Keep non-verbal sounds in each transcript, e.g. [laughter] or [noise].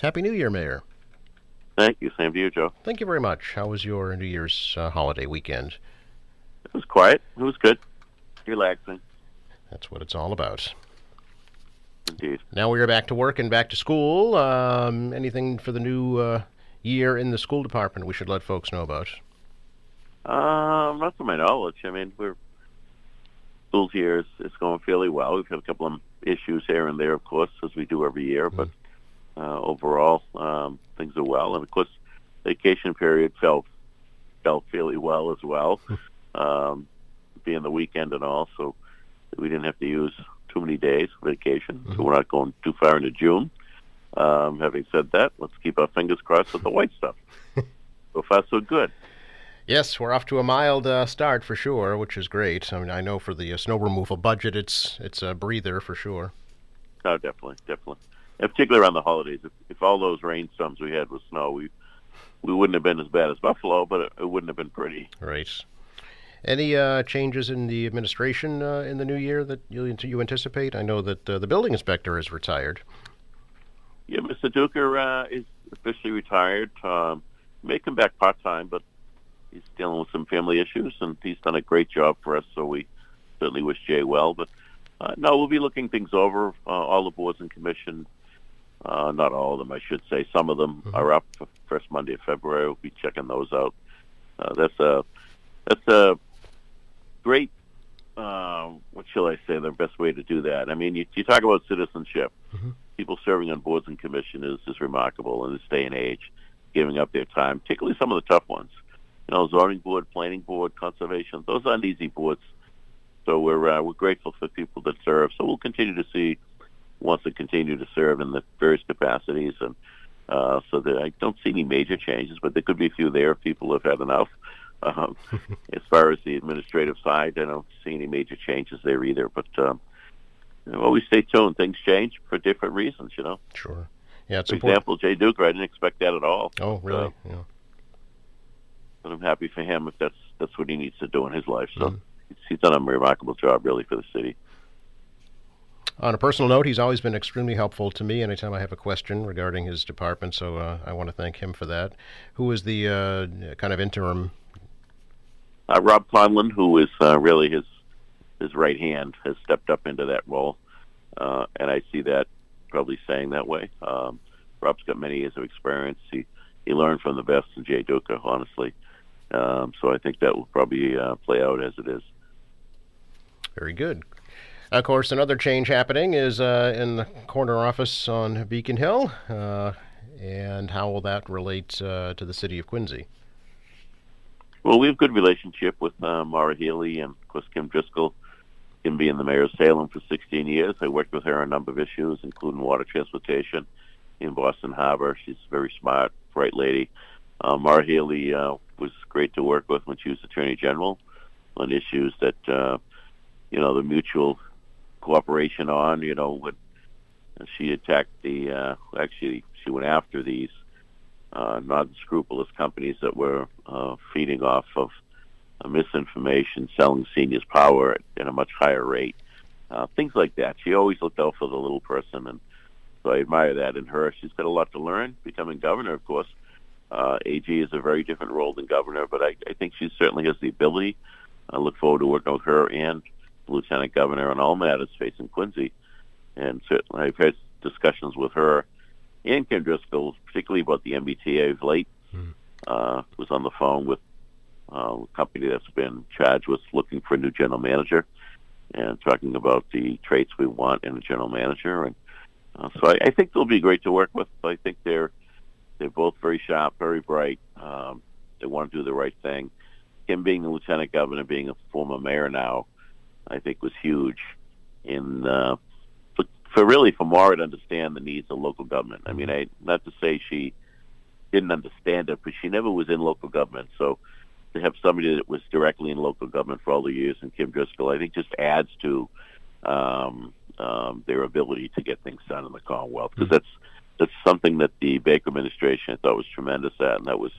Happy New Year, Mayor. Thank you. Same to you, Joe. Thank you very much. How was your New Year's uh, holiday weekend? It was quiet. It was good. Relaxing. That's what it's all about. Indeed. Now we are back to work and back to school. Um, anything for the new uh, year in the school department we should let folks know about? Um, not to my knowledge. I mean, we're school here is, is going fairly well. We've had a couple of issues here and there, of course, as we do every year, but uh, overall, um, things are well. And of course, vacation period felt felt fairly well as well, [laughs] um, being the weekend and all. So we didn't have to use too many days vacation. So we're not going too far into June. Um, having said that, let's keep our fingers crossed with the white stuff. [laughs] so far, so good. Yes, we're off to a mild uh, start for sure, which is great. I mean, I know for the uh, snow removal budget, it's it's a breather for sure. Oh, definitely, definitely. And particularly around the holidays. If, if all those rainstorms we had with snow, we we wouldn't have been as bad as Buffalo, but it, it wouldn't have been pretty. Right. Any uh, changes in the administration uh, in the new year that you, you anticipate? I know that uh, the building inspector is retired. Yeah, Mr. Duca uh, is officially retired. Um, may come back part time, but he's dealing with some family issues, and he's done a great job for us. So we certainly wish Jay well. But uh, no, we'll be looking things over. Uh, all the boards and commission, uh, not all of them, I should say. Some of them are up for first Monday of February. We'll be checking those out. Uh, that's a that's a great. Uh, what shall I say? The best way to do that. I mean, you, you talk about citizenship. People serving on boards and commission is, is remarkable in this day and age, giving up their time, particularly some of the tough ones you know, zoning board, planning board, conservation. Those aren't easy boards. So we're uh, we're grateful for people that serve. So we'll continue to see wants to continue to serve in the various capacities, and uh, so that I don't see any major changes, but there could be a few there if people have had enough. Um, [laughs] as far as the administrative side, I don't see any major changes there either. But um, you know, always stay tuned. Things change for different reasons, you know. Sure. Yeah, it's For important. example, Jay Duca, I didn't expect that at all. Oh, really? Uh, yeah. but I'm happy for him if that's that's what he needs to do in his life. So he's, he's done a remarkable job, really, for the city. On a personal note, he's always been extremely helpful to me anytime I have a question regarding his department, so uh, I want to thank him for that. Who is the uh, kind of interim? Uh, Rob Conlon, who is uh, really his his right hand, has stepped up into that role, uh, and I see that probably staying that way. Um, Rob's got many years of experience. He he learned from the best in Jay Duca, honestly. Um, so I think that will probably uh, play out as it is. Very good. Of course, another change happening is uh, in the corner office on Beacon Hill. Uh, and how will that relate uh, to the city of Quincy? Well, we have good relationship with uh, Maura Healey and, of course, Kim Driscoll. Kim being the mayor of Salem for 16 years, I worked with her on a number of issues, including water transportation in Boston Harbor. She's a very smart, bright lady. Uh, Maura Healey uh, was great to work with when she was Attorney General on issues that, you know, the mutual cooperation on, you know, when she attacked the, uh, actually, she went after these uh, non-scrupulous companies that were uh, feeding off of uh, misinformation, selling seniors power at, a much higher rate, uh, things like that. She always looked out for the little person, and so I admire that in her. She's got a lot to learn. Becoming governor, of course, uh, AG is a very different role than governor, but I, I think she certainly has the ability. I look forward to working with her and lieutenant governor on all matters facing Quincy, and certainly I've had discussions with her and Kim Driscoll, particularly about the MBTA of late. Uh, was on the phone with uh, a company that's been charged with looking for a new general manager and talking about the traits we want in a general manager. And uh, so I, I think they'll be great to work with. I think they're they're both very sharp, very bright. Um, they want to do the right thing. Kim being the lieutenant governor, being a former mayor now, I think was huge in uh, for, for really for Maura to understand the needs of local government. I mean, I not to say she didn't understand it, but she never was in local government. So to have somebody that was directly in local government for all the years, and Kim Driscoll, I think just adds to um, um, their ability to get things done in the Commonwealth because that's that's something that the Baker administration I thought was tremendous at, and that was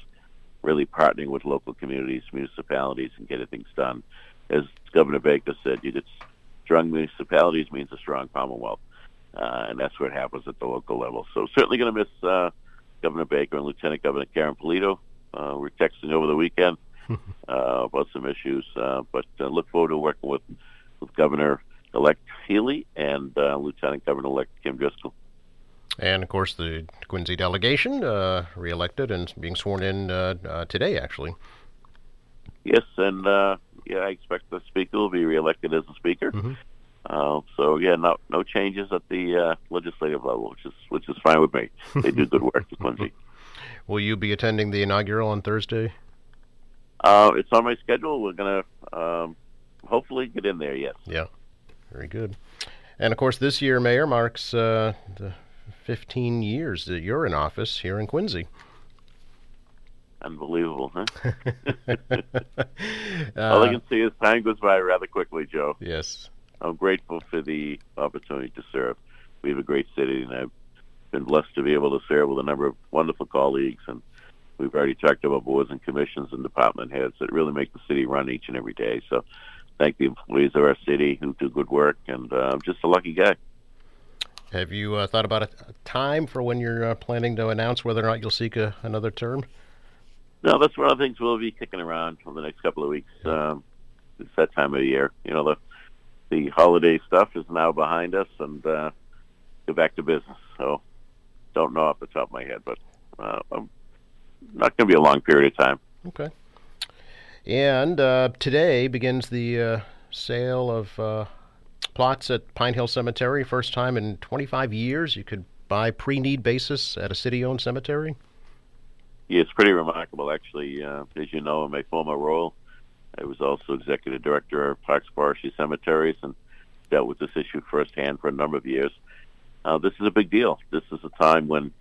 really partnering with local communities, municipalities, and getting things done. As Governor Baker said, you get strong municipalities means a strong Commonwealth. uh, and that's it happens at the local level. So certainly going to miss uh, Governor Baker and Lieutenant Governor Karen Polito. Uh, we're texting over the weekend [laughs] uh, about some issues, uh, but uh, look forward to working with with Governor-elect Healey and uh, Lieutenant Governor-elect Kim Driscoll. And of course, the Quincy delegation uh, reelected and being sworn in uh, uh, today, actually. Yes, and uh, yeah, I expect the speaker will be reelected as a speaker. Mm-hmm. Uh, so yeah, no no changes at the uh, legislative level, which is which is fine with me. They do good work, [laughs] Quincy. Will you be attending the inaugural on Thursday? Uh, it's on my schedule. We're gonna um, hopefully get in there. Yes. Yeah, very good. And of course, this year, Mayor marks uh, the 15 years that you're in office here in Quincy. Unbelievable, huh? Uh, [laughs] [laughs] All I can see is time goes by rather quickly, Joe. yes. I'm grateful for the opportunity to serve. We have a great city, and I've been blessed to be able to serve with a number of wonderful colleagues. And we've already talked about boards and commissions and department heads that really make the city run each and every day. So, thank the employees of our city who do good work, and uh, I'm just a lucky guy. Have you uh, thought about a, a time for when you're uh, planning to announce whether or not you'll seek a, another term? No, that's one of the things we'll be kicking around for the next couple of weeks. Um, it's that time of the year. You know, the the holiday stuff is now behind us, and uh, go back to business. So, don't know off the top of my head, but uh, I'm not going to be a long period of time. Okay. And uh, today begins the uh, sale of uh, plots at Pine Hill Cemetery. First time in 25 years you could buy pre-need basis at a city-owned cemetery. Yeah, it's pretty remarkable, actually. Uh, as you know, in my former role, I was also executive director of Parks Forestry Cemeteries and dealt with this issue firsthand for a number of years. Uh, this is a big deal. This is a time when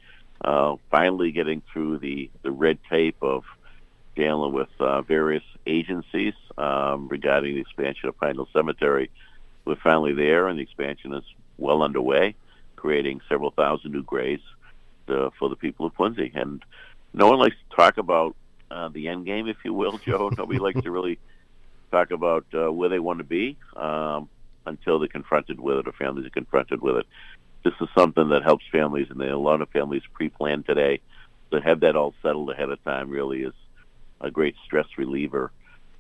uh, finally getting through the, the red tape of dealing with uh, various agencies um, regarding the expansion of Pine Hill Cemetery. We're finally there, and the expansion is well underway, creating several thousand new graves uh, for the people of Quincy. And no one likes to talk about uh, the end game, if you will, [laughs] Joe. Nobody likes to really talk about uh, where they want to be um, until they're confronted with it or families are confronted with it. This is something that helps families, and a lot of families pre-plan today. To have that all settled ahead of time really is a great stress reliever.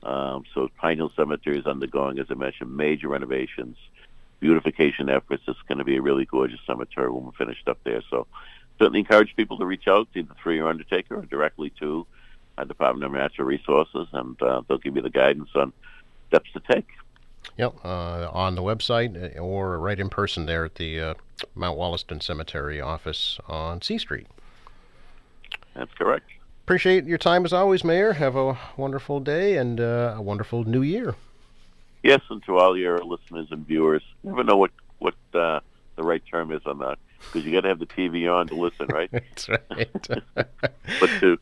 Um, so Pine Hill Cemetery is undergoing, as I mentioned, major renovations, beautification efforts. It's going to be a really gorgeous cemetery when we're finished up there. So certainly encourage people to reach out to either through your undertaker or directly to our Department of Natural Resources, and uh, they'll give you the guidance on steps to take. Yep, uh, on the website uh, or right in person there at the uh, Mount Wollaston Cemetery office on Sea Street. That's correct. Appreciate your time as always, Mayor. Have a wonderful day and uh, a wonderful new year. Yes, and to all your listeners and viewers, never know what what uh, the right term is on that because you got to have the TV on to listen, right? [laughs] That's right. [laughs] but to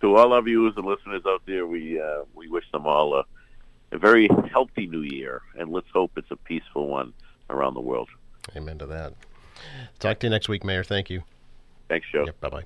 to all our viewers and listeners out there, we uh, we wish them all a, a very healthy new year, and let's hope it's a peaceful one around the world. Amen to that. Talk to you next week, Mayor. Thank you. Thanks, Joe. Yep, bye bye.